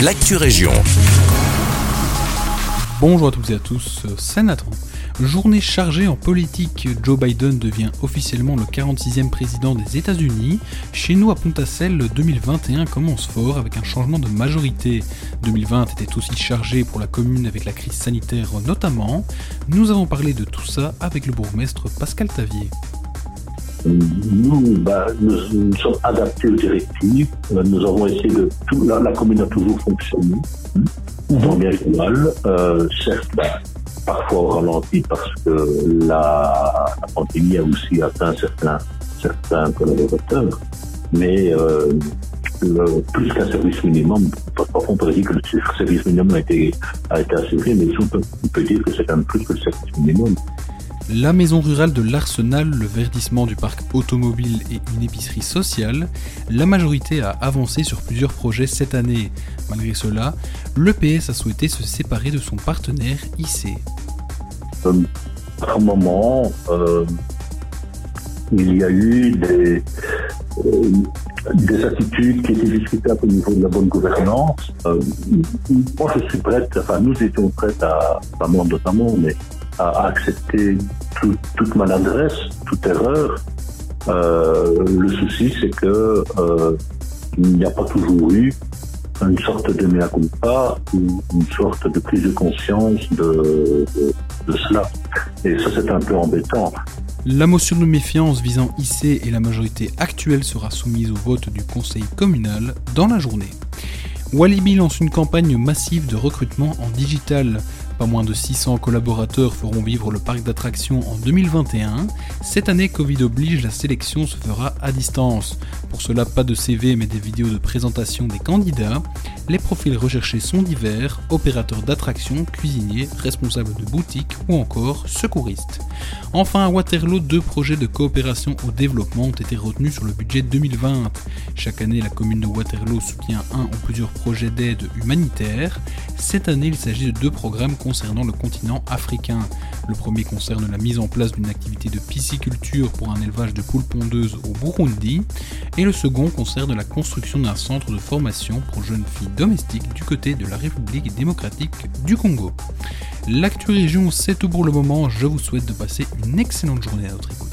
l'actu région. Bonjour à toutes et à tous, c'est Nathan. Journée chargée en politique, Joe Biden devient officiellement le 46e président des États-Unis. Chez nous à Pontacelle, 2021 commence fort avec un changement de majorité. 2020 était aussi chargé pour la commune avec la crise sanitaire notamment. Nous avons parlé de tout ça avec le bourgmestre Pascal Tavier. Nous, bah, nous, sommes adaptés aux directives. Nous avons essayé de tout. La, commune a toujours fonctionné, tant bien que mal. Euh, certes, bah, parfois au ralenti parce que la, pandémie a aussi atteint certains, certains collaborateurs. Mais euh, le, plus qu'un service minimum, parfois on peut dire que le service minimum a été, a été assuré, mais on peut, on peut dire que c'est quand même plus que le service minimum. La maison rurale de l'Arsenal, le verdissement du parc automobile et une épicerie sociale, la majorité a avancé sur plusieurs projets cette année. Malgré cela, l'EPS a souhaité se séparer de son partenaire IC. Euh, par moment, euh, il y a eu des, euh, des attitudes qui étaient discutables au niveau de la bonne gouvernance. moi, je suis prête, enfin, nous étions prêts à, pas moi notamment, mais à accepter toute maladresse, toute erreur. Euh, le souci, c'est que euh, il n'y a pas toujours eu une sorte de mea culpa, une, une sorte de prise de conscience de, de, cela. Et ça, c'est un peu embêtant. La motion de méfiance visant IC et la majorité actuelle sera soumise au vote du conseil communal dans la journée. Walibi lance une campagne massive de recrutement en digital. Pas moins de 600 collaborateurs feront vivre le parc d'attractions en 2021. Cette année, Covid oblige, la sélection se fera à distance. Pour cela, pas de CV mais des vidéos de présentation des candidats. Les profils recherchés sont divers, opérateurs d'attractions, cuisiniers, responsables de boutiques ou encore secouristes. Enfin, à Waterloo, deux projets de coopération au développement ont été retenus sur le budget 2020. Chaque année, la commune de Waterloo soutient un ou plusieurs projets d'aide humanitaire. Cette année, il s'agit de deux programmes concernant le continent africain. Le premier concerne la mise en place d'une activité de pisciculture pour un élevage de poules pondeuses au Burundi, et le second concerne la construction d'un centre de formation pour jeunes filles domestiques du côté de la République démocratique du Congo. L'actu région, c'est tout pour le moment. Je vous souhaite de passer une excellente journée à notre écoute.